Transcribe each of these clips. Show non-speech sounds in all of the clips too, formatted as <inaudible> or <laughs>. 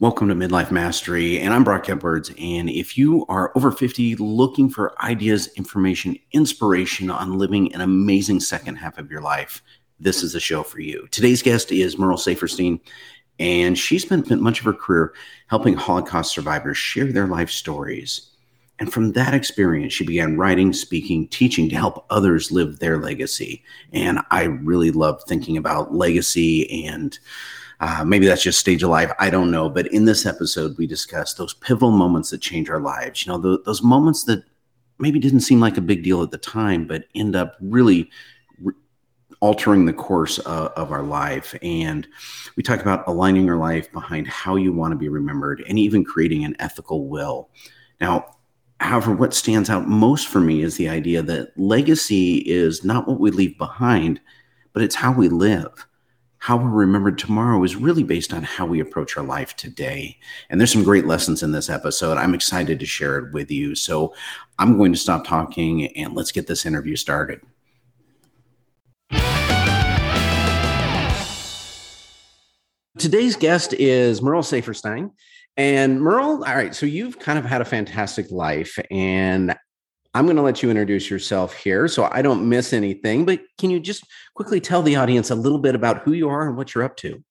Welcome to Midlife Mastery, and I'm Brock Edwards. And if you are over 50 looking for ideas, information, inspiration on living an amazing second half of your life, this is the show for you. Today's guest is Merle Saferstein, and she spent much of her career helping Holocaust survivors share their life stories. And from that experience, she began writing, speaking, teaching to help others live their legacy. And I really love thinking about legacy and uh, maybe that's just stage of life. I don't know. But in this episode, we discuss those pivotal moments that change our lives. You know, the, those moments that maybe didn't seem like a big deal at the time, but end up really re- altering the course of, of our life. And we talk about aligning your life behind how you want to be remembered and even creating an ethical will. Now, However, what stands out most for me is the idea that legacy is not what we leave behind, but it's how we live how we're remembered tomorrow is really based on how we approach our life today. And there's some great lessons in this episode. I'm excited to share it with you. So I'm going to stop talking and let's get this interview started. Today's guest is Merle Saferstein. And Merle, all right, so you've kind of had a fantastic life, and I'm going to let you introduce yourself here so I don't miss anything, but can you just quickly tell the audience a little bit about who you are and what you're up to?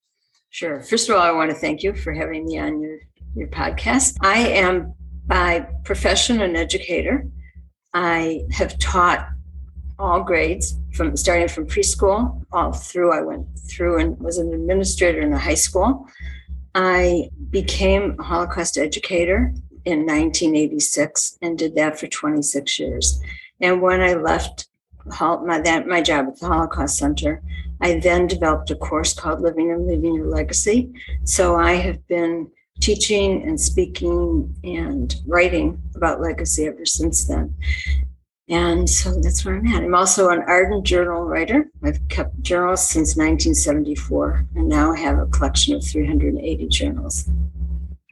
Sure. First of all, I want to thank you for having me on your, your podcast. I am by profession an educator. I have taught all grades from starting from preschool all through. I went through and was an administrator in a high school. I became a Holocaust educator in 1986 and did that for 26 years. And when I left my, that, my job at the Holocaust Center, I then developed a course called Living and Leaving Your Legacy. So I have been teaching and speaking and writing about legacy ever since then. And so that's where I'm at. I'm also an ardent journal writer. I've kept journals since 1974 and now have a collection of 380 journals.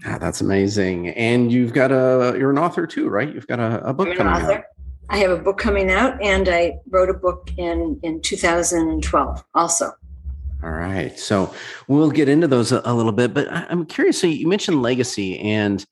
Ah, that's amazing. And you've got a you're an author too, right? You've got a, a book coming author. out. I have a book coming out and I wrote a book in in 2012 also. All right. So we'll get into those a, a little bit, but I, I'm curious. So you mentioned legacy and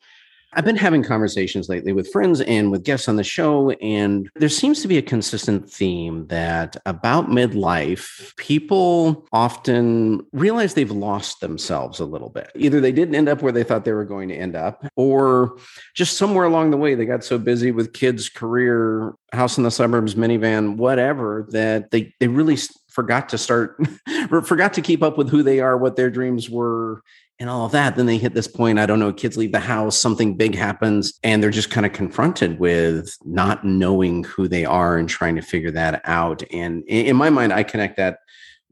I've been having conversations lately with friends and with guests on the show, and there seems to be a consistent theme that about midlife, people often realize they've lost themselves a little bit. Either they didn't end up where they thought they were going to end up, or just somewhere along the way, they got so busy with kids, career, house in the suburbs, minivan, whatever, that they, they really forgot to start, <laughs> forgot to keep up with who they are, what their dreams were, and all of that. Then they hit this point, I don't know, kids leave the house, something big happens, and they're just kind of confronted with not knowing who they are and trying to figure that out. And in my mind, I connect that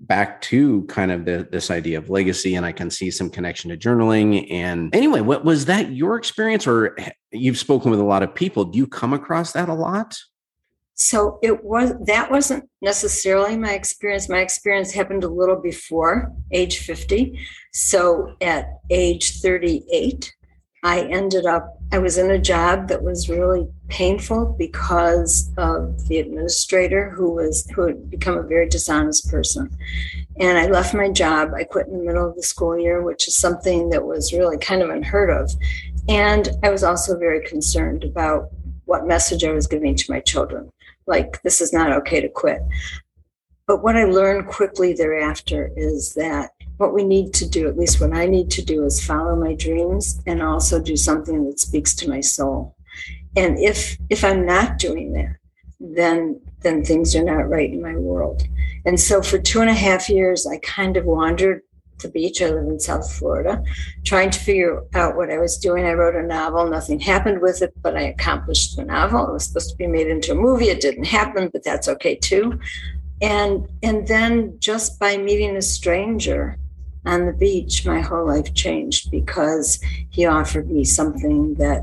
back to kind of the, this idea of legacy and i can see some connection to journaling and anyway what was that your experience or eh, you've spoken with a lot of people do you come across that a lot so it was that wasn't necessarily my experience. My experience happened a little before age 50 so at age 38 i ended up i was in a job that was really painful because of the administrator who was who had become a very dishonest person. And i left my job. I quit in the middle of the school year which is something that was really kind of unheard of. And i was also very concerned about what message i was giving to my children like this is not okay to quit. But what I learned quickly thereafter is that what we need to do, at least what I need to do, is follow my dreams and also do something that speaks to my soul. And if if I'm not doing that, then then things are not right in my world. And so for two and a half years, I kind of wandered the beach. I live in South Florida, trying to figure out what I was doing. I wrote a novel. Nothing happened with it, but I accomplished the novel. It was supposed to be made into a movie. It didn't happen, but that's okay too. And and then just by meeting a stranger on the beach, my whole life changed because he offered me something that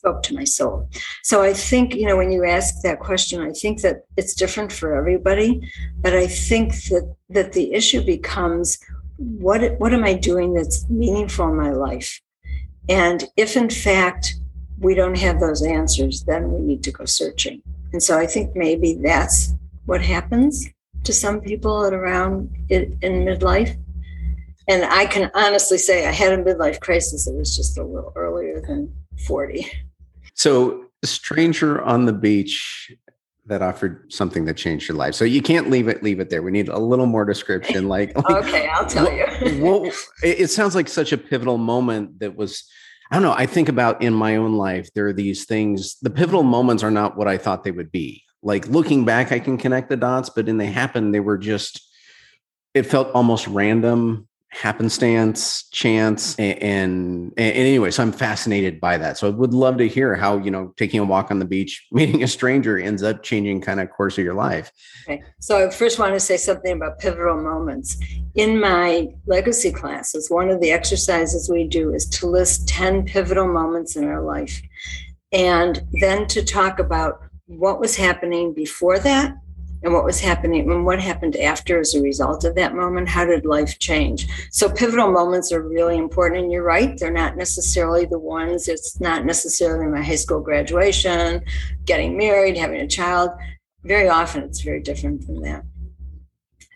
spoke to my soul. So I think, you know, when you ask that question, I think that it's different for everybody, but I think that that the issue becomes what what am I doing that's meaningful in my life? And if in fact we don't have those answers, then we need to go searching. And so I think maybe that's what happens to some people at around in, midlife. And I can honestly say I had a midlife crisis. It was just a little earlier than 40. So, stranger on the beach that offered something that changed your life. So you can't leave it leave it there. We need a little more description. Like, <laughs> like okay, I'll tell what, you. what, <laughs> it sounds like such a pivotal moment that was. I don't know. I think about in my own life, there are these things. The pivotal moments are not what I thought they would be. Like looking back, I can connect the dots, but when they happened, they were just. It felt almost random happenstance, chance, and, and, and, anyway, so I'm fascinated by that. So I would love to hear how you know taking a walk on the beach, <laughs> meeting a stranger, ends up changing kind of course of your life. Okay, so I first want to say something about pivotal moments. In my legacy classes, one of the exercises we do is to list ten pivotal moments in our life, and then to talk about what was happening before that and what was happening and what happened after as a result of that moment how did life change? So pivotal moments are really important and you're right they're not necessarily the ones it's not necessarily my high school graduation getting married having a child very often it's very different from that.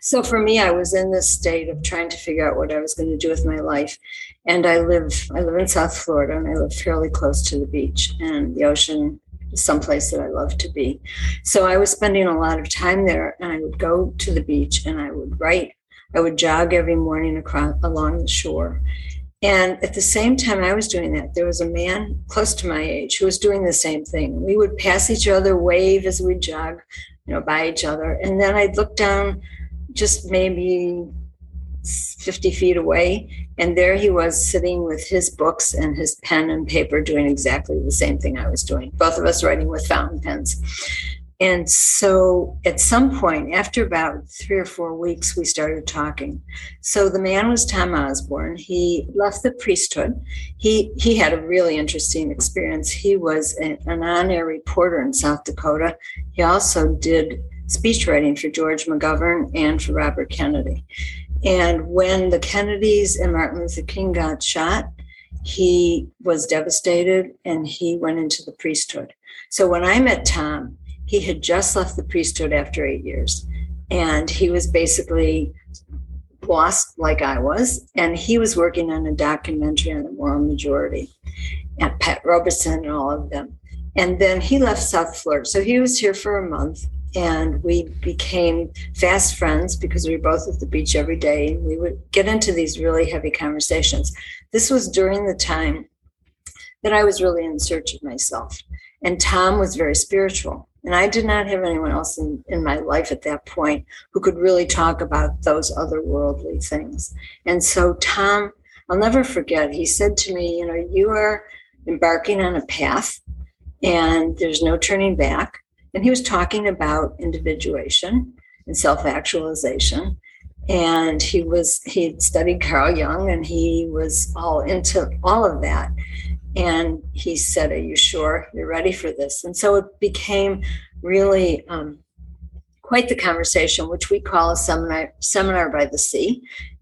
So for me i was in this state of trying to figure out what i was going to do with my life and i live i live in south florida and i live fairly close to the beach and the ocean someplace that I love to be. So I was spending a lot of time there and I would go to the beach and I would write. I would jog every morning across along the shore. And at the same time I was doing that, there was a man close to my age who was doing the same thing. We would pass each other, wave as we jog, you know, by each other. And then I'd look down just maybe 50 feet away. And there he was sitting with his books and his pen and paper doing exactly the same thing I was doing, both of us writing with fountain pens. And so at some point, after about three or four weeks, we started talking. So the man was Tom Osborne. He left the priesthood. He he had a really interesting experience. He was an, on-air reporter in South Dakota. He also did speech writing for George McGovern and for Robert Kennedy. And when the Kennedys and Martin Luther King got shot, he was devastated and he went into the priesthood. So when I met Tom, he had just left the priesthood after eight years. And he was basically lost like I was. And he was working on a documentary on the moral majority and Pat Robertson and all of them. And then he left South Florida. So he was here for a month and we became fast friends because we were both at the beach every day. and We would get into these really heavy conversations. This was during the time that I was really in search of myself. And Tom was very spiritual. And I did not have anyone else in, in my life at that point who could really talk about those otherworldly things. And so, Tom, I'll never forget, he said to me, You know, you are embarking on a path and there's no turning back and he was talking about individuation and self-actualization. And he was he studied Carl Jung and he was all into all of that. And he said, Are you sure you're ready for this? And so it became really um, quite the conversation, which we call a seminar seminar by the sea.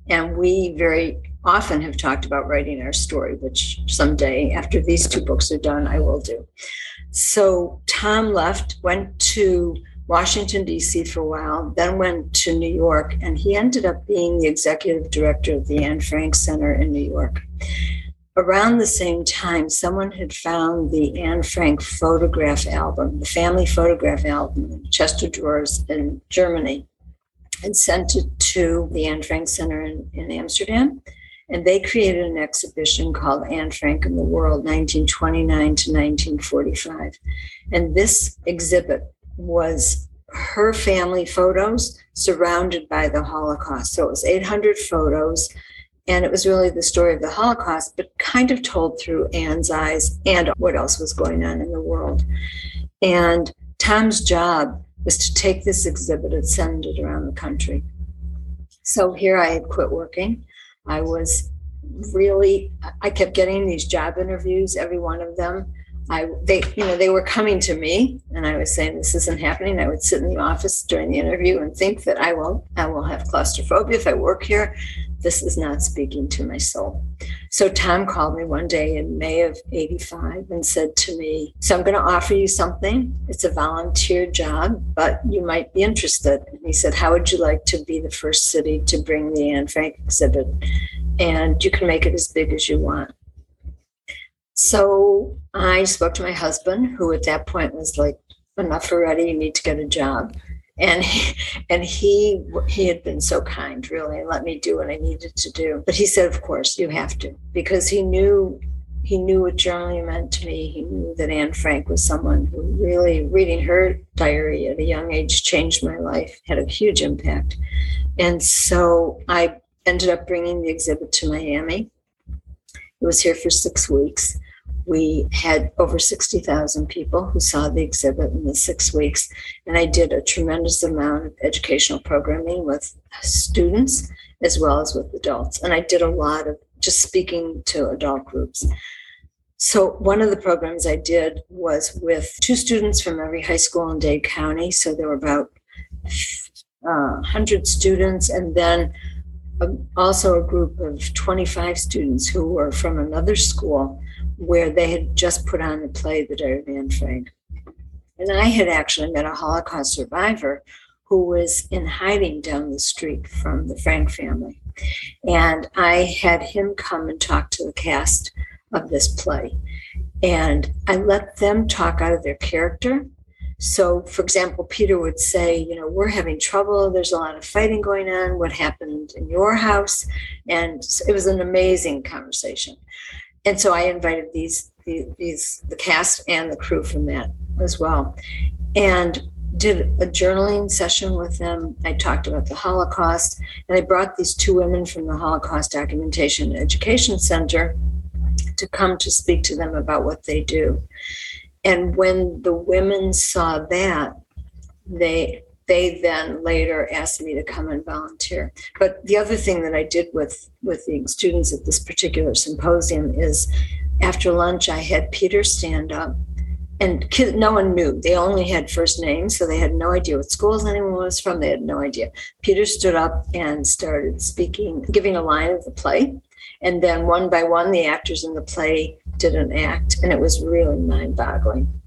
And we very often have talked about writing our story, which someday after these two books are done, I will do. So Tom left, went to Washington, D.C. for a while, then went to New York, and he ended up being the executive director of the Anne Frank Center in New York. Around the same time, someone had found the Anne Frank photograph album, the family photograph album in Chester drawers in Germany, and sent it to the Anne Frank Center in, in Amsterdam. And they created an exhibition called Anne Frank in the World, 1929 to 1945. And this exhibit was her family photos surrounded by the Holocaust. So it was 800 photos. And it was really the story of the Holocaust, but kind of told through Anne's eyes and what else was going on in the world. And Tom's job was to take this exhibit and send it around the country. So here I had quit working. I was really, I kept getting these job interviews, every one of them. I they you know they were coming to me and I was saying this isn't happening. I would sit in the office during the interview and think that I will I will have claustrophobia if I work here. This is not speaking to my soul. So Tom called me one day in May of 85 and said to me, So I'm going to offer you something. It's a volunteer job, but you might be interested. And he said, How would you like to be the first city to bring the Anne Frank exhibit and you can make it as big as you want. So I spoke to my husband, who at that point was like, enough already, you need to get a job. And he, and he he had been so kind, really, and let me do what I needed to do. But he said, of course, you have to, because he knew he knew what journaling meant to me. He knew that Anne Frank was someone who really, reading her diary at a young age, changed my life, had a huge impact. And so I ended up bringing the exhibit to Miami. It was here for six weeks. We had over 60,000 people who saw the exhibit in the six weeks. And I did a tremendous amount of educational programming with students as well as with adults. And I did a lot of just speaking to adult groups. So, one of the programs I did was with two students from every high school in Dade County. So, there were about uh, 100 students, and then also a group of 25 students who were from another school where they had just put on the play The Diary of Anne Frank. And I had actually met a Holocaust survivor who was in hiding down the street from the Frank family. And I had him come and talk to the cast of this play. And I let them talk out of their character. So, for example, Peter would say, You know, we're having trouble. There's a lot of fighting going on. What happened in your house? And it was an amazing conversation. And so I invited these, these, the cast and the crew from that as well. And did a journaling session with them. I talked about the Holocaust, and I brought these two women from the Holocaust Documentation Education Center to come to speak to them about what they do. And when the women saw that, they they then later asked me to come and volunteer. But the other thing that I did with with the students at this particular symposium is after lunch I had Peter stand up and kid, no one knew. They only had first names, so they had no idea what schools anyone was from. They had no idea. Peter stood up and started speaking, giving a line of the play. And then one by one, the actors in the play did an act, and it was really mind boggling.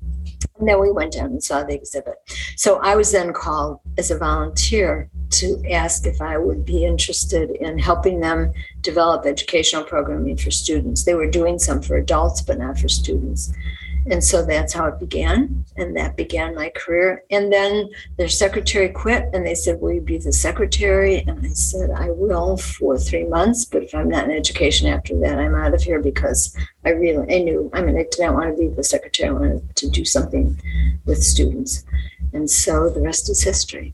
And then we went down and saw the exhibit. So I was then called as a volunteer to ask if I would be interested in helping them develop educational programming for students. They were doing some for adults, but not for students. And so that's how it began. And that began my career. And then their secretary quit and they said, Will you be the secretary? And I said, I will for three months. But if I'm not in education after that, I'm out of here because I really, I knew, I mean, I didn't want to be the secretary. I wanted to do something with students. And so the rest is history.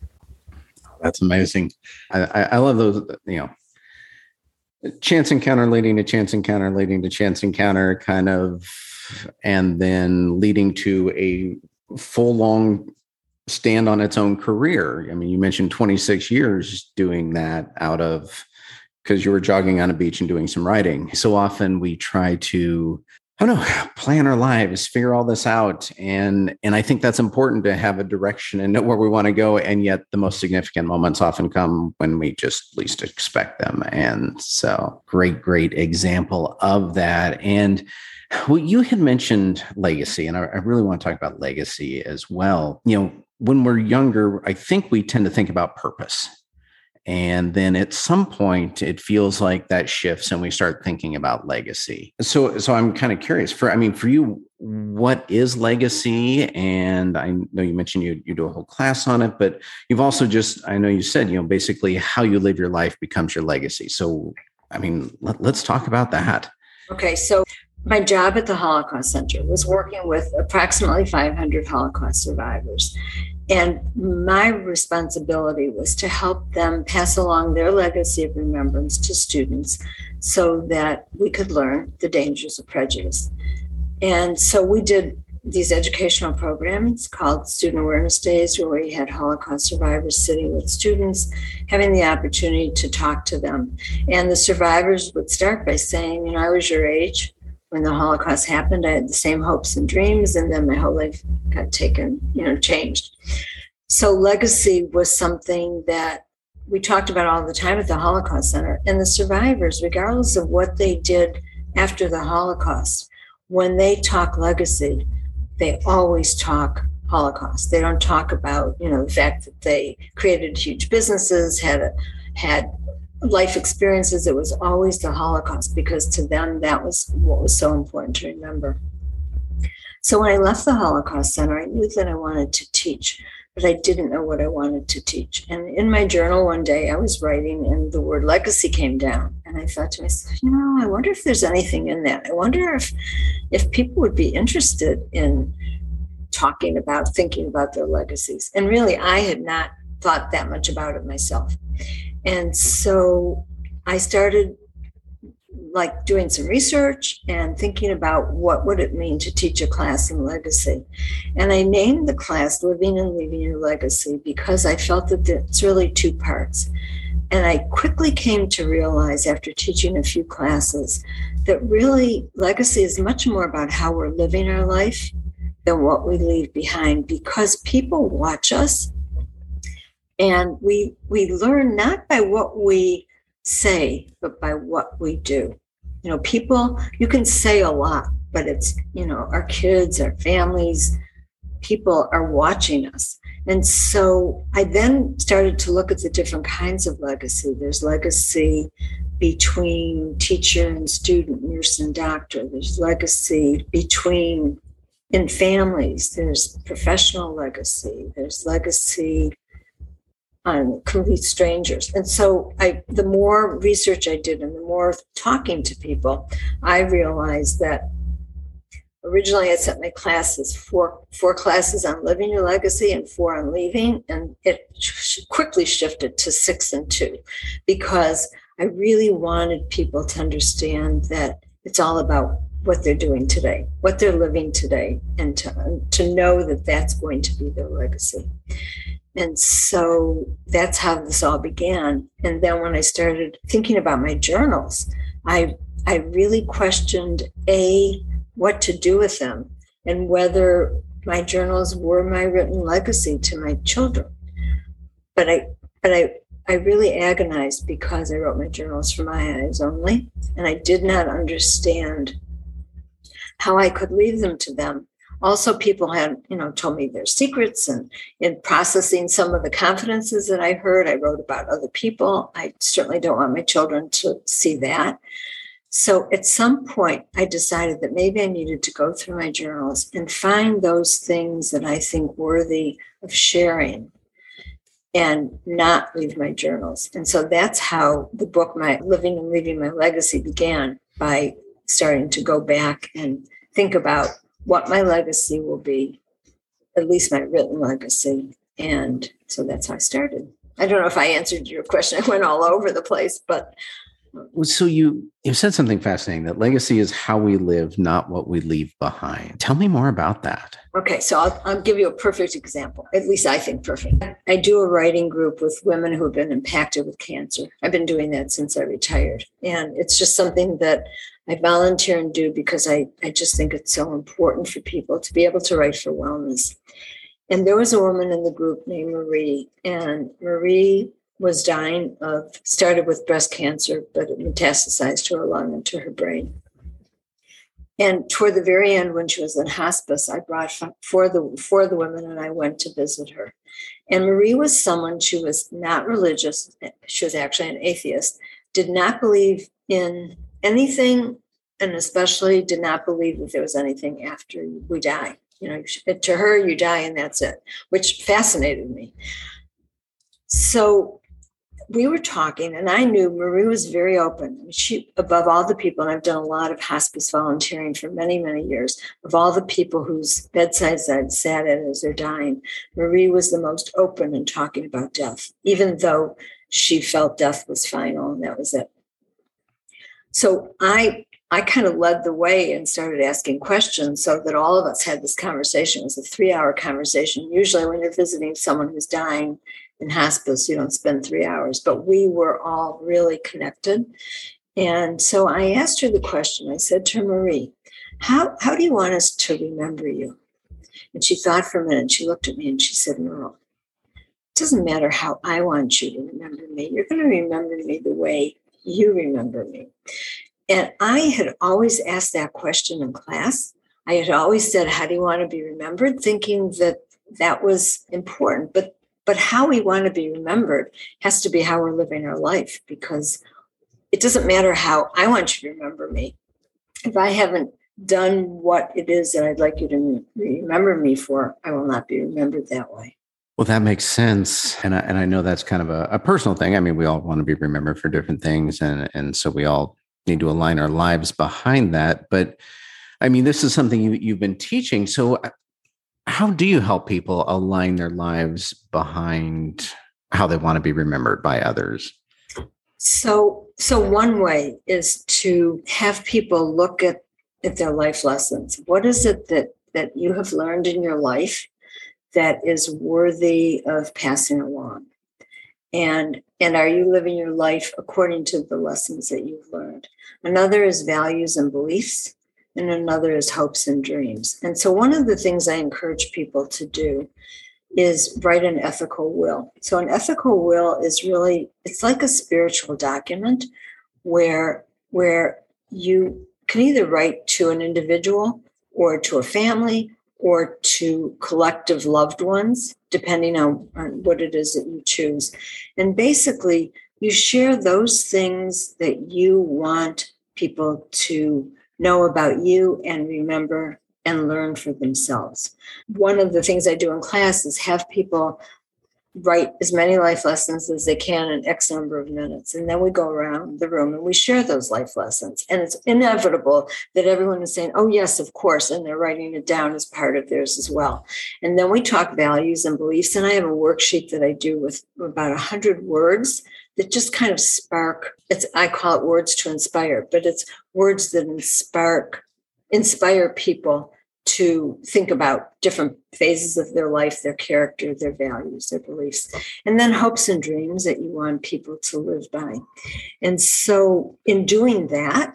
That's amazing. I, I love those, you know, chance encounter leading to chance encounter leading to chance encounter kind of and then leading to a full long stand on its own career. I mean, you mentioned 26 years doing that out of because you were jogging on a beach and doing some writing. So often we try to Oh, Don't know, plan our lives, figure all this out. And and I think that's important to have a direction and know where we want to go. And yet the most significant moments often come when we just least expect them. And so great, great example of that. And well, you had mentioned legacy, and I, I, really want to talk about legacy as well. You know, when we're younger, I think we tend to think about purpose. And then at some point, it feels like that shifts and we start thinking about legacy. So, so I'm kind of curious for, I mean, for you, what is legacy? And I know you mentioned you, you do a whole class on it, but you've also just, I know you said, you know, basically how you live your life becomes your legacy. So, I mean, let, let's talk about that. Okay. So my job at the Holocaust Center was working with approximately 500 Holocaust survivors. And my responsibility was to help them pass along their legacy of remembrance to students so that we could learn the dangers of prejudice. And so we did these educational programs called Student Awareness Days, where we had Holocaust survivors sitting with students, having the opportunity to talk to them. And the survivors would start by saying, You know, I was your age when the Holocaust happened, I had the same hopes and dreams, and then my whole life got taken, you know, changed. So legacy was something that we talked about all the time at the Holocaust Center. And the survivors, regardless of what they did after the Holocaust, when they talk legacy, they always talk Holocaust. They don't talk about, you know, the fact that they created huge businesses, had a, had life experiences, it was always the Holocaust because to them that was what was so important to remember. So when I left the Holocaust Center, I knew that I wanted to teach, but I didn't know what I wanted to teach. And in my journal one day, I was writing and the word legacy came down. And I thought to myself, you know, I wonder if there's anything in that. I wonder if if people would be interested in talking about, thinking about their legacies. And really, I had not thought that much about it myself. And so I started like doing some research and thinking about what would it mean to teach a class in legacy. And I named the class Living and Leaving Your Legacy because I felt that it's really two parts. And I quickly came to realize after teaching a few classes that really legacy is much more about how we're living our life than what we leave behind because people watch us and we we learn not by what we say but by what we do. You know people you can say a lot but it's you know our kids our families people are watching us. And so i then started to look at the different kinds of legacy. There's legacy between teacher and student nurse and doctor. There's legacy between in families there's professional legacy. There's legacy on complete strangers. And so I the more research I did and the more talking to people, I realized that originally I set my classes four four classes on living your legacy and four on leaving, and it quickly shifted to six and two because I really wanted people to understand that it's all about what they're doing today, what they're living today, and to, to know that that's going to be their legacy. And so that's how this all began. And then when I started thinking about my journals, I I really questioned a what to do with them and whether my journals were my written legacy to my children. But I but I I really agonized because I wrote my journals for my eyes only, and I did not understand how I could leave them to them also people had you know told me their secrets and in processing some of the confidences that i heard i wrote about other people. I certainly don't want my children to see that. So at some point i decided that maybe i needed to go through my journals and find those things that i think worthy of sharing and not leave my journals. And so that's how the book my living and leaving my legacy began by starting to go back and think about what my legacy will be, at least my written legacy. And so that's how I started. I don't know if I answered your question. <laughs> I went all over the place, but so you you said something fascinating that legacy is how we live, not what we leave behind. Tell me more about that. Okay, so I'll, I'll give you a perfect example. At least I think perfect. I do a writing group with women who have been impacted with cancer. I've been doing that since I retired, and it's just something that I volunteer and do because I, I just think it's so important for people to be able to write for wellness. And there was a woman in the group named Marie, and Marie was dying of, started with breast cancer, but it metastasized to her lung and to her brain. And toward the very end, when she was in hospice, I brought for the for the women, and I went to visit her. And Marie was someone she was not religious. She was actually an atheist. Did not believe in anything, and especially did not believe that there was anything after we die. You know, to her, you die and that's it, which fascinated me. So we were talking, and I knew Marie was very open. She, above all the people, and I've done a lot of hospice volunteering for many, many years. Of all the people whose bedsides I'd sat at as they're dying, Marie was the most open in talking about death, even though she felt death was final and that was it. So I I kind of led the way and started asking questions so that all of us had this conversation. It was a three hour conversation. Usually, when you're visiting someone who's dying in hospice, you don't spend three hours, but we were all really connected. And so I asked her the question I said to Marie, how, how do you want us to remember you? And she thought for a minute. She looked at me and she said, Merle, it doesn't matter how I want you to remember me. You're going to remember me the way you remember me. And I had always asked that question in class. I had always said, How do you want to be remembered? thinking that that was important. But But how we want to be remembered has to be how we're living our life because it doesn't matter how I want you to remember me. If I haven't done what it is that I'd like you to remember me for, I will not be remembered that way. Well, that makes sense, and I, and I know that's kind of a, a personal thing. I mean, we all want to be remembered for different things, and and so we all need to align our lives behind that. But I mean, this is something you, you've been teaching. So, uh, how do you help people align their lives behind how they want to be remembered by others? So, so one way is to have people look at at their life lessons. What is it that that you have learned in your life that is worthy of passing along? And and are you living your life according to the lessons that you've learned? Another is values and beliefs, and another is hopes and dreams. And so one of the things I encourage people to do is write an ethical will. So an ethical will is really it's like a spiritual document where where you can either write to an individual or to a family or to collective loved ones, depending on, what it is that you choose. And basically, you share those things that you want people to know about you and remember and learn for themselves. One of the things I do in class is have people write as many life lessons as they can in X number of minutes. And then we go around the room and we share those life lessons. And it's inevitable that everyone is saying, oh, yes, of course. And they're writing it down as part of theirs as well. And then we talk values and beliefs. And I have a worksheet that I do with about 100 words that just kind of spark it's i call it words to inspire but it's words that inspire inspire people to think about different phases of their life, their character, their values, their beliefs, and then hopes and dreams that you want people to live by. And so, in doing that,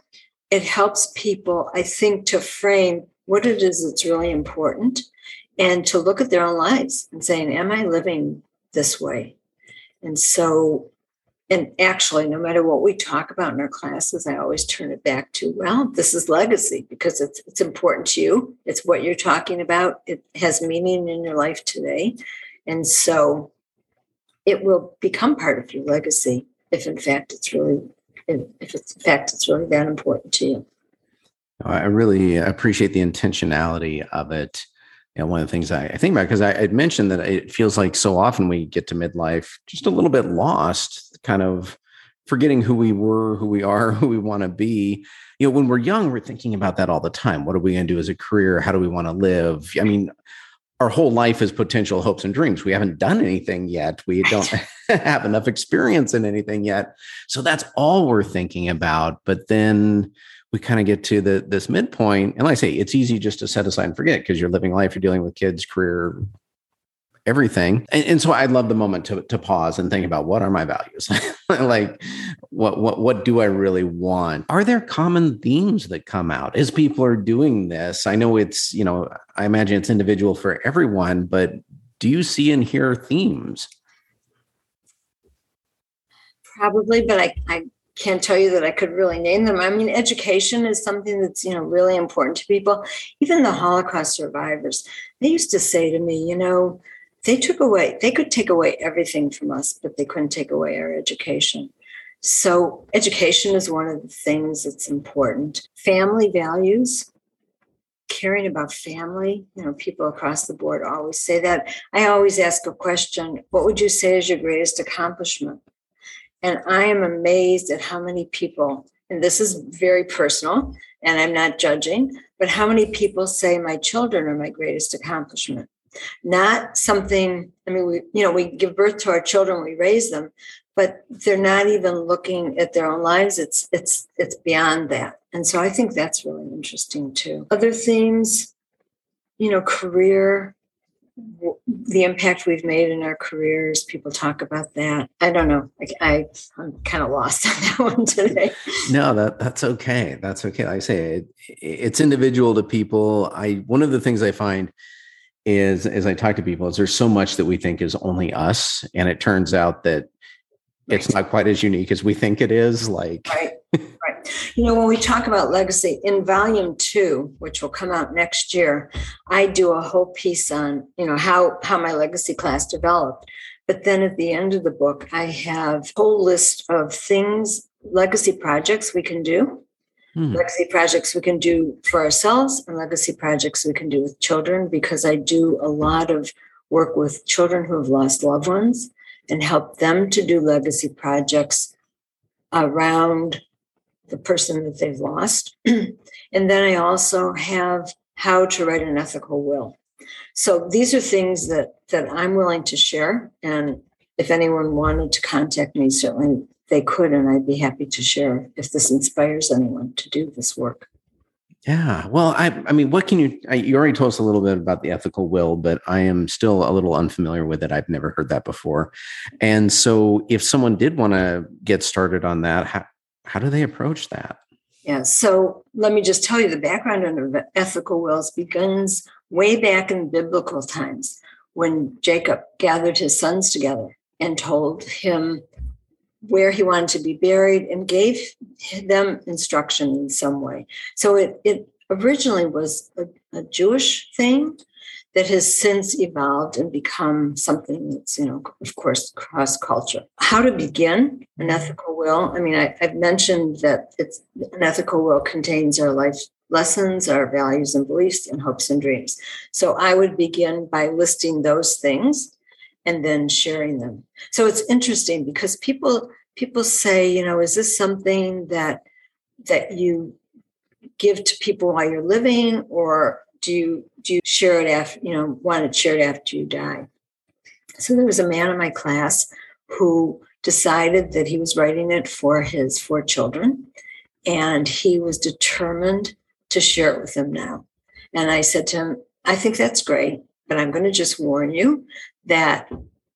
it helps people, I think, to frame what it is that's really important and to look at their own lives and saying, Am I living this way? And so and actually no matter what we talk about in our classes i always turn it back to well this is legacy because it's it's important to you. It's what you're talking about. It has meaning in your life today. And so it will become part of your legacy if in fact it's really if it's in fact it's really that important to you. I really appreciate the intentionality of it. Know, one of the things I, think about because I mentioned that it feels like so often we get to midlife just a little bit lost, kind of forgetting who we were, who we are, <laughs> who we want to be. You know, when we're young, we're thinking about that all the time. What are we going to do as a career? How do we want to live? I mean, our whole life is potential hopes and dreams. We haven't done anything yet. We don't <laughs> have enough experience in anything yet. So that's all we're thinking about. But then we kind of get to the this midpoint and like i say it's easy just to set aside and forget because you're living life you're dealing with kids career everything. And, and, so i love the moment to, to pause and think about what are my values? <laughs> Like what what what do i really want? Are there common themes that come out as people are doing this? I know it's you know i imagine it's individual for everyone but do you see and hear themes? Probably but i i can't tell you that I could really name them. I mean, education is something that's, you know, really important to people. Even the Holocaust survivors, they used to say to me, you know, they took away, they could take away everything from us, but they couldn't take away our education. So, education is one of the things that's important. Family values, caring about family, you know, people across the board always say that. I always ask a question What would you say is your greatest accomplishment? And I am amazed at how many people, and this is very personal, and I'm not judging, but how many people say my children are my greatest accomplishment. Not something, I mean, we, you know, we give birth to our children, we raise them, but they're not even looking at their own lives. It's it's it's beyond that. And so I think that's really interesting too. Other themes, you know, career, the impact we've made in our careers. People talk about that. I don't know. I, am kind of lost <laughs> on that one today. no, that that's okay. That's okay. Like I say it, it's individual to people. I one of the things I find is as I talk to people is there's so much that we think is only us, and it turns out that it's not quite as unique as we think it is. Like <laughs> right. You know, when we talk about legacy in volume two, which will come out next year, I do a whole piece on, you know, how how my legacy class developed. But then at the end of the book, I have a whole list of things, legacy projects we can do, hmm. legacy projects we can do for ourselves, and legacy projects we can do with children, because I do a lot of work with children who have lost loved ones and help them to do legacy projects around the person that they've lost. <clears throat> and then I also have how to write an ethical will. So these are things that that I'm willing to share. And if anyone wanted to contact me, certainly they could, and I'd be happy to share if this inspires anyone to do this work. Yeah. Well, I, I mean, what can you, I, you already told us a little bit about the ethical will, but I am still a little unfamiliar with it. I've never heard that before. And so if someone did want to get started on that, how, how do they approach that? Yeah. So let me just tell you the background on the ethical wills begins way back in biblical times when Jacob gathered his sons together and told him where he wanted to be buried and gave them instruction in some way. So it, it originally was a, a Jewish thing that has since evolved and become something that's, you know, of course, cross culture. How to begin an ethical will? I mean, I, have mentioned that it's an ethical will contains our life lessons, our values and beliefs, and hopes and dreams. So I would begin by listing those things and then sharing them. So it's interesting because people people say, you know, is this something that that you give to people while you're living, or do you do you share it after you know want it shared after you die? So there was a man in my class who decided that he was writing it for his four children, and he was determined to share it with them now. And I said to him, I think that's great, but I'm going to just warn you that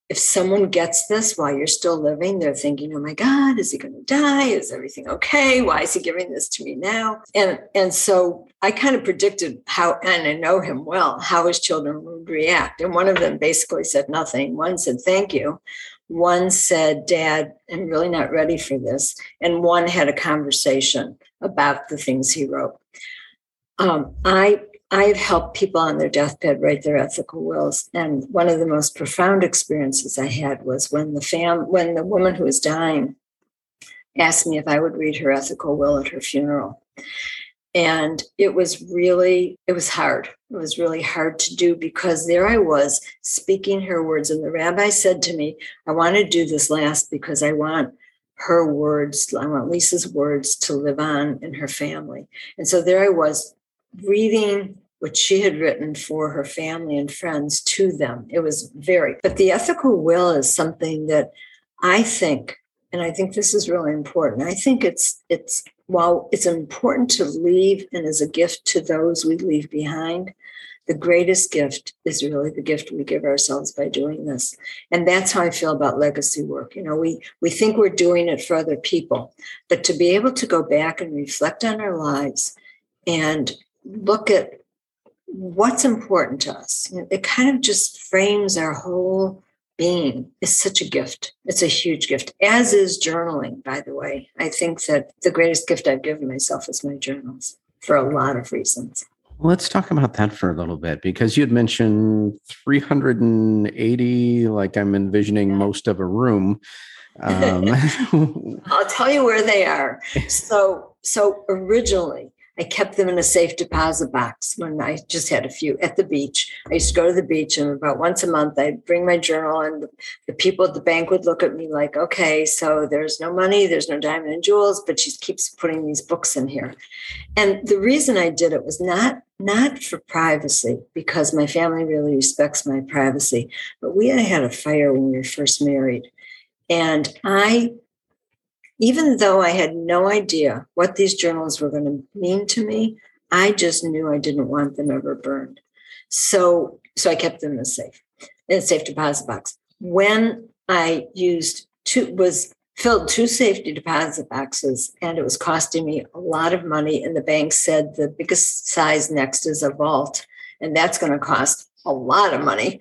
if someone gets this while you're still living, they're thinking, "Oh my God, is he going to die? Is everything okay? Why is he giving this to me now?" And and so I kind of predicted how, and I know him well, how his children would react. And one of them basically said nothing. One said, "Thank you." One said, Dad, I'm really not ready for this. And one had a conversation about the things he wrote. Um, I I've helped people on their deathbed write their ethical wills, and one of the most profound experiences I had was when the fam when the woman who was dying asked me if I would read her ethical will at her funeral. And it was really, it was hard. It was really hard to do because there I was speaking her words. And the rabbi said to me, I want to do this last because I want her words, I want Lisa's words to live on in her family. And so there I was reading what she had written for her family and friends to them. It was very, but the ethical will is something that I think, and I think this is really important. I think it's, it's, while it's important to leave and as a gift to those we leave behind, the greatest gift is really the gift we give ourselves by doing this and that's how i feel about legacy work you know we we think we're doing it for other people but to be able to go back and reflect on our lives and look at what's important to us. It kind of just frames our whole being. It's such a gift. It's a huge gift, as is journaling, by the way. I think that the greatest gift I've given myself is my journals for a lot of reasons. Let's talk about that for a little bit because you had mentioned 380, like I'm envisioning most of a room. <laughs> Um. <laughs> I'll tell you where they are. <laughs> So, so originally, I kept them in a safe deposit box when I just had a few at the beach. I used to go to the beach and about once a month I'd bring my journal and the people at the bank would look at me like, okay, so there's no money, there's no diamond and jewels, but she keeps putting these books in here. And the reason I did it was not not for privacy because my family really respects my privacy, but we had had a fire when we were first married. And I even though I had no idea what these journals were going to mean to me, I just knew I didn't want them ever burned. So, so I kept them in a safe, in a safe deposit box. When I used two, was filled two safety deposit boxes and it was costing me a lot of money. And the bank said the biggest size next is a vault, and that's going to cost a lot of money.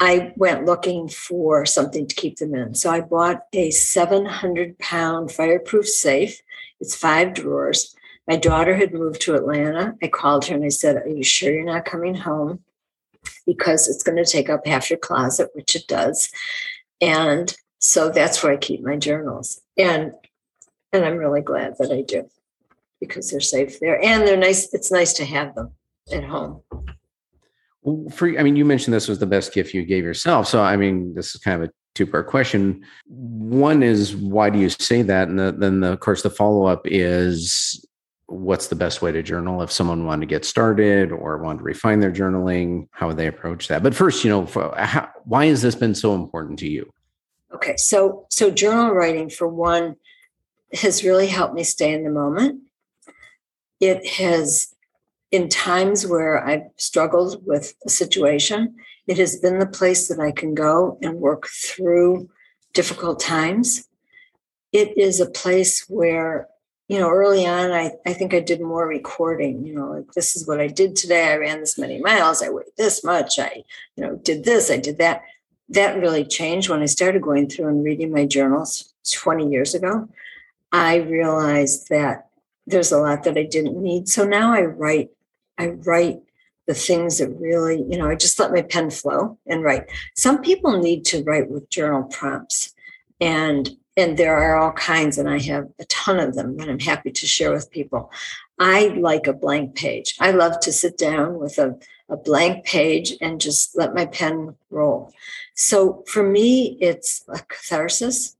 I went looking for something to keep them in. So I bought a 700 pound fireproof safe. It's five drawers. My daughter had moved to Atlanta. I called her and I said, Are you sure you're not coming home? Because it's going to take up half your closet, which it does. And so that's where I keep my journals. And and I'm really glad that I do because they're safe there and they're nice. It's nice to have them at home. For I mean, you mentioned this was the best gift you gave yourself. So I mean, this is kind of a two part question. One is why do you say that? And the, then, the, of course, the follow up is what's the best way to journal if someone wanted to get started or wanted to refine their journaling? How would they approach that? But first, you know, for, how, why has this been so important to you? Okay, so so journal writing for one has really helped me stay in the moment. It has, in times where I've struggled with a situation, it has been the place that I can go and work through difficult times. It is a place where, you know, early on, I, I think I did more recording, you know, like this is what I did today. I ran this many miles. I weighed this much. I, you know, did this, I did that. That really changed when I started going through and reading my journals 20 years ago. I realized that there's a lot that I didn't need. So now I write, I write the things that really, you know, I just let my pen flow and write. Some people need to write with journal prompts. And and there are all kinds, and I have a ton of them that I'm happy to share with people. I like a blank page. I love to sit down with a, a blank page and just let my pen roll. So for me, it's a catharsis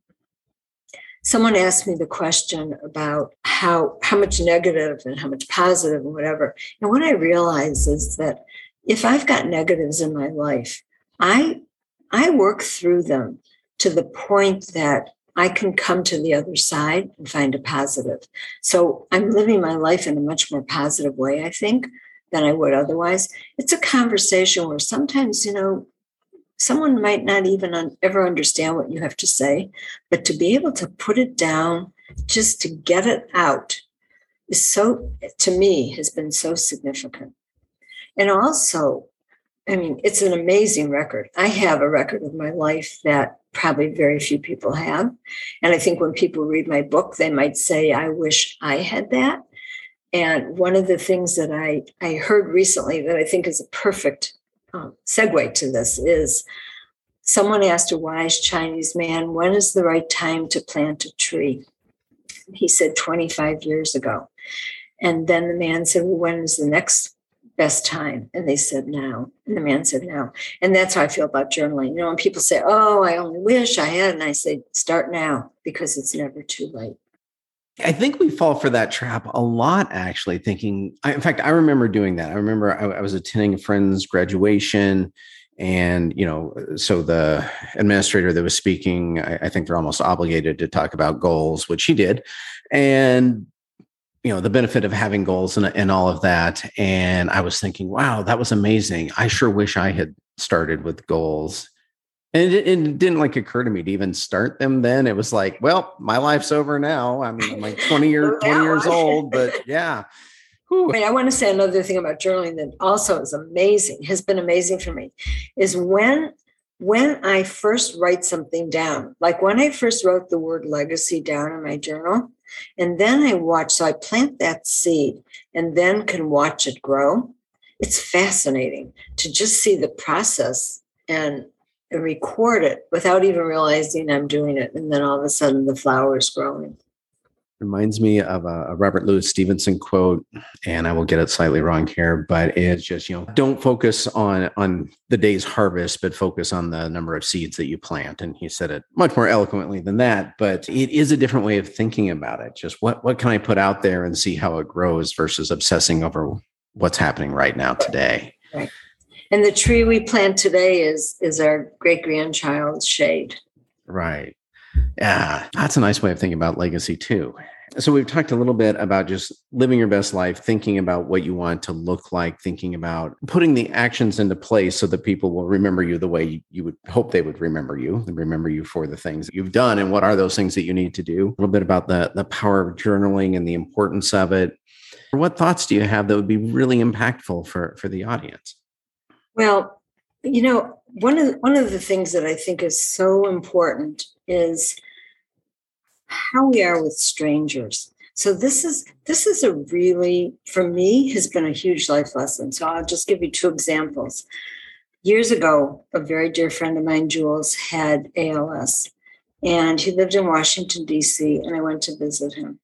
someone asked me the question about how how much negative and how much positive and whatever. And what i realize is that if i've got negatives in my life i i work through them to the point that i can come to the other side and find a positive. So i'm living my life in a much more positive way i think than i would otherwise. It's a conversation where sometimes you know someone might not even un- ever understand what you have to say, but to be able to put it down, just to get it out, is so, to me, has been so significant. And also, I mean, it's an amazing record. I have a record of my life that probably very few people have. And I think when people read my book, they might say, I wish I had that. And one of the things that I, I heard recently that I think is a perfect um, segue to this is someone asked a wise Chinese man, when is the right time to plant a tree? He said 25 years ago. And then the man said, well, when is the next best time? And they said, now. And the man said, now. And that's how I feel about journaling. You know, when people say, oh, I only wish I had, and I say, start now because it's never too late. I think we fall for that trap a lot, actually, thinking, I, in fact, I remember doing that. I remember I, I was attending a friend's graduation and you know so the administrator that was speaking I, I, think they're almost obligated to talk about goals which he did and you know the benefit of having goals and, and all of that and i was thinking wow that was amazing i sure wish i had started with goals and it, it, didn't like occur to me to even start them then. It was like, well, my life's over now. I mean, I'm like 20 years, 20 years old, but <laughs> yeah. Whew. I mean, I want to say another thing about journaling that also is amazing, has been amazing for me, is when when I first write something down, like when I first wrote the word legacy down in my journal, and then I watch, so I plant that seed and then can watch it grow. It's fascinating to just see the process and and record it without even realizing I'm doing it. And then all of a sudden the flower is growing. Reminds me of a, Robert Louis Stevenson quote, and I will get it slightly wrong here, but it's just, you know, don't focus on on the day's harvest, but focus on the number of seeds that you plant. And he said it much more eloquently than that, but it is a different way of thinking about it. Just what what can I put out there and see how it grows versus obsessing over what's happening right now today. Right. And the tree we plant today is is our great grandchild's shade. Right. Yeah, that's a nice way of thinking about legacy too. So we've talked a little bit about just living your best life, thinking about what you want to look like, thinking about putting the actions into place so that people will remember you the way you would hope they would remember you, and remember you for the things that you've done and what are those things that you need to do. A little bit about the the power of journaling and the importance of it. What thoughts do you have that would be really impactful for for the audience? Well, you know, one of the, one of the things that I think is so important is how we are with strangers. So this is this is a really for me has been a huge life lesson. So I'll just give you two examples. years ago, a very dear friend of mine, Jules, had ALS, and he lived in Washington, D.C., and I went to visit him.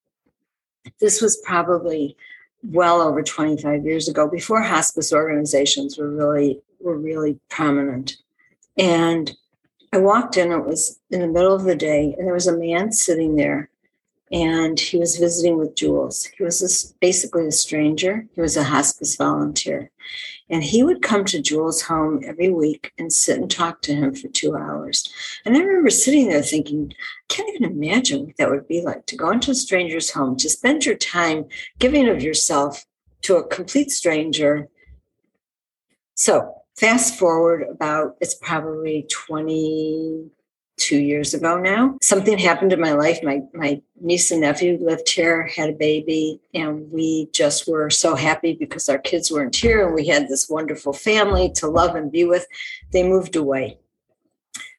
This was probably well over 25 years ago, before hospice organizations were really were really prominent. And I walked in, it was in the middle of the day, and there was a man sitting there and he was visiting with Jules. He was a, basically a stranger. He was a hospice volunteer. And he would come to Jules' home every week and sit and talk to him for two hours. And I remember sitting there thinking, I can't even imagine what that would be like to go into a stranger's home, to spend your time giving of yourself to a complete stranger. So fast forward about, it's probably 20, two years ago now. Something happened in my life. My my niece and nephew lived here, had a baby, and we just were so happy because our kids weren't here and we had this wonderful family to love and be with. They moved away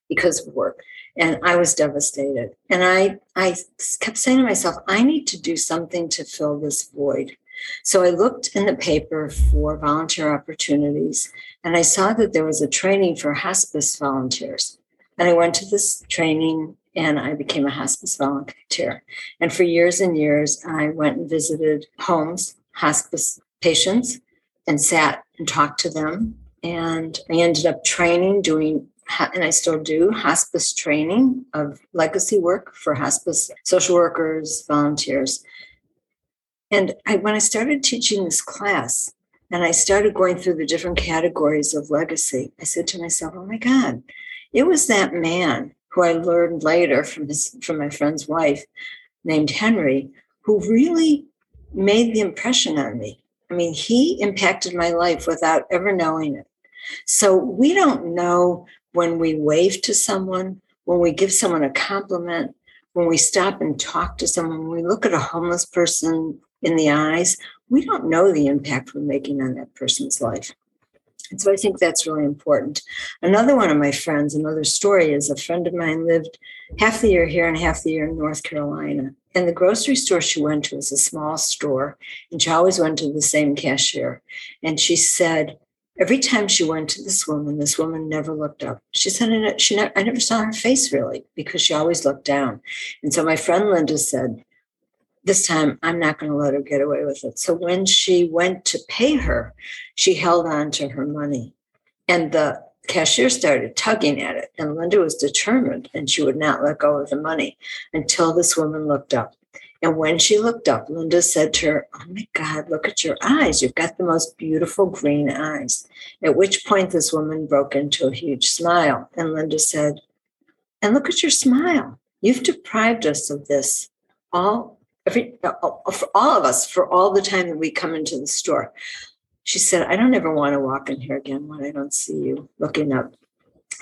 because of work. And I was devastated. And I I kept saying to myself, I need to do something to fill this void. So I looked in the paper for volunteer opportunities and I saw that there was a training for hospice volunteers. And I went to this training and I became a hospice volunteer. And for years and years, I went and visited homes, hospice patients, and sat and talked to them. And I ended up training, doing, and I still do hospice training of legacy work for hospice social workers, volunteers. And I, when I started teaching this class, and I started going through the different categories of legacy, I said to myself, oh my God, it was that man who I learned later from his from my friend's wife, named Henry, who really made the impression on me. I mean, he impacted my life without ever knowing it. So we don't know when we wave to someone, when we give someone a compliment, when we stop and talk to someone, when we look at a homeless person in the eyes, we don't know the impact we're making on that person's life. And so I think that's really important. Another one of my friends, another story is a friend of mine lived half the year here and half the year in North Carolina. And the grocery store she went to was a small store, and she always went to the same cashier. And she said, every time she went to this woman, this woman never looked up. She said, she never, I never saw her face really because she always looked down. And so my friend Linda said, this time I'm not going to let her get away with it. So when she went to pay her, she held on to her money. And the cashier started tugging at it. And Linda was determined and she would not let go of the money until this woman looked up. And when she looked up, Linda said to her, Oh my God, look at your eyes. You've got the most beautiful green eyes. At which point, this woman broke into a huge smile. And Linda said, And look at your smile. You've deprived us of this all every uh, uh, for all of us for all the time that we come into the store. She said, I don't ever want to walk in here again when I don't see you looking up.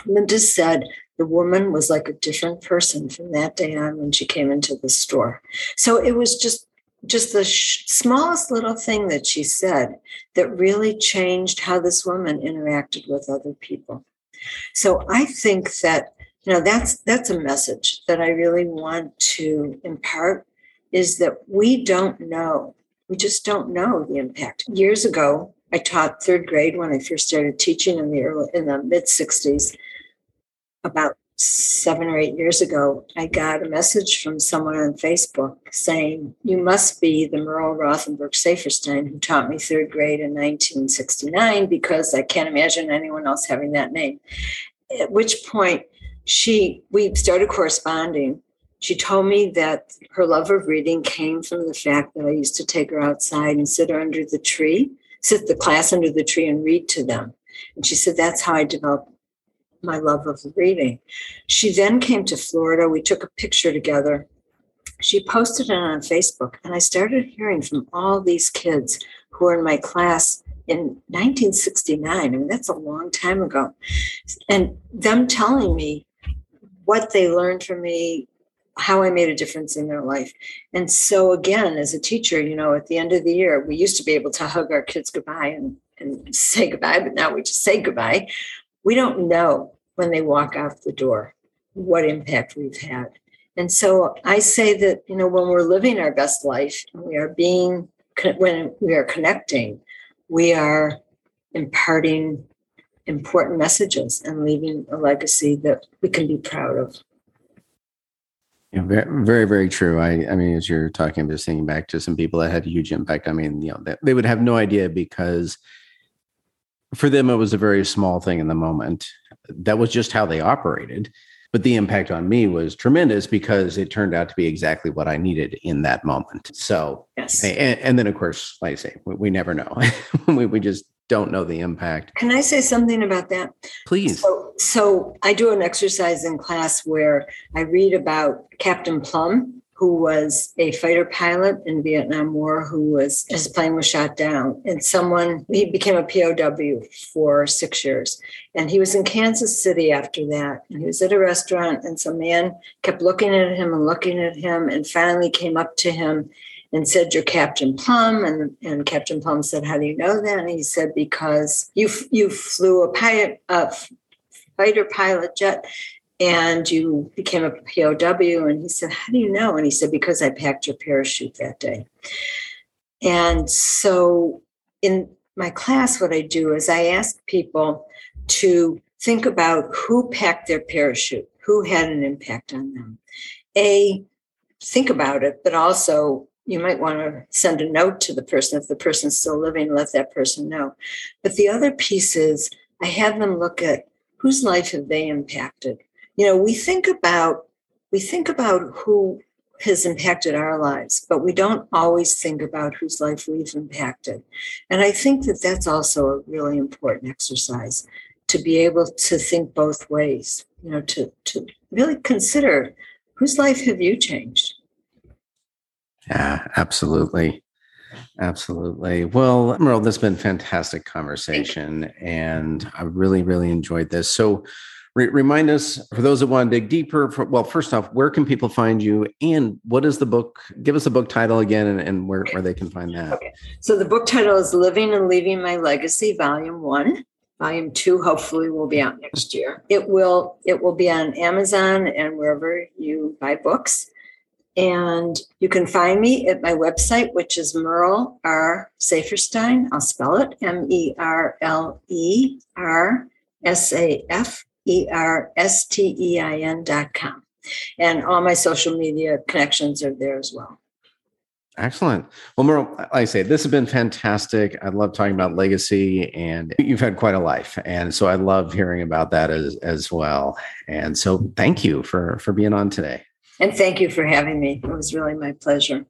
Linda said the woman was like a different person from that day on when she came into the store. So it was just just the sh- smallest little thing that she said that really changed how this woman interacted with other people. So I think that you know that's that's a message that I really want to impart is that we don't know. We just don't know the impact. Years ago, I taught third grade when I first started teaching in the early, in the mid 60s. About seven or eight years ago, I got a message from someone on Facebook saying, You must be the Merle Rothenberg Saferstein who taught me third grade in 1969 because I can't imagine anyone else having that name. At which point, she we started corresponding she told me that her love of reading came from the fact that I used to take her outside and sit her under the tree, sit the class under the tree and read to them. And she said that's how I developed my love of reading. She then came to Florida. We took a picture together. She posted it on Facebook, and I started hearing from all these kids who were in my class in 1969. I mean, that's a long time ago. And them telling me what they learned from me, how I made a difference in their life. And so, again, as a teacher, you know, at the end of the year, we used to be able to hug our kids goodbye and, and say goodbye, but now we just say goodbye. We don't know when they walk out the door what impact we've had. And so I say that, you know, when we're living our best life we are being, when we are connecting, we are imparting important messages and leaving a legacy that we can be proud of. Yeah, very, very, true. I, I mean, as you're talking, I'm just thinking back to some people that had a huge impact. I mean, you know, they, they would have no idea because for them, it was a very small thing in the moment. That was just how they operated. But the impact on me was tremendous because it turned out to be exactly what I needed in that moment. So, yes. and, and then, of course, like I say, we, we never know. <laughs> we, we just don't know the impact. Can I say something about that? Please. So, so I do an exercise in class where I read about Captain Plumb, who was a fighter pilot in Vietnam War who was his plane was shot down and someone he became a POW for 6 years and he was in Kansas City after that and he was at a restaurant and some man kept looking at him and looking at him and finally came up to him and said, "You're Captain Plumb." And, and Captain Plumb said, "How do you know that?" And he said, "Because you you flew a pilot, a fighter pilot jet, and you became a POW." And he said, "How do you know?" And he said, "Because I packed your parachute that day." And so, in my class, what I do is I ask people to think about who packed their parachute, who had an impact on them. A, think about it, but also you might want to send a note to the person if the person's still living let that person know. But the other piece is i have them look at whose life have they impacted? You know we think about we think about who has impacted our lives but we don't always think about whose life we've impacted. And i think that that's also a really important exercise to be able to think both ways you know to to really consider whose life have you changed yeah, absolutely. Absolutely. Well, Merle, this has been fantastic conversation, and I really, really enjoyed this. So, re- remind us for those that want to dig deeper. For, well, first off, where can people find you, and what is the book? Give us the book title again, and, and where, where they can find that. Okay. So the book title is "Living and Leaving My Legacy," Volume One. Volume two hopefully will be out next year. It will it will be on Amazon and wherever you buy books. And you can find me at my website, which is Merle R. Saferstein. I'll spell it M E R L E R S A F E R S T E I N dot com. And all my social media connections are there as well. Excellent. Well, Merle, like I say, this has been fantastic. I love talking about legacy, and you've had quite a life, and so I love hearing about that as as well. And so, thank you for for being on today. And thank you for having me. It was really my pleasure.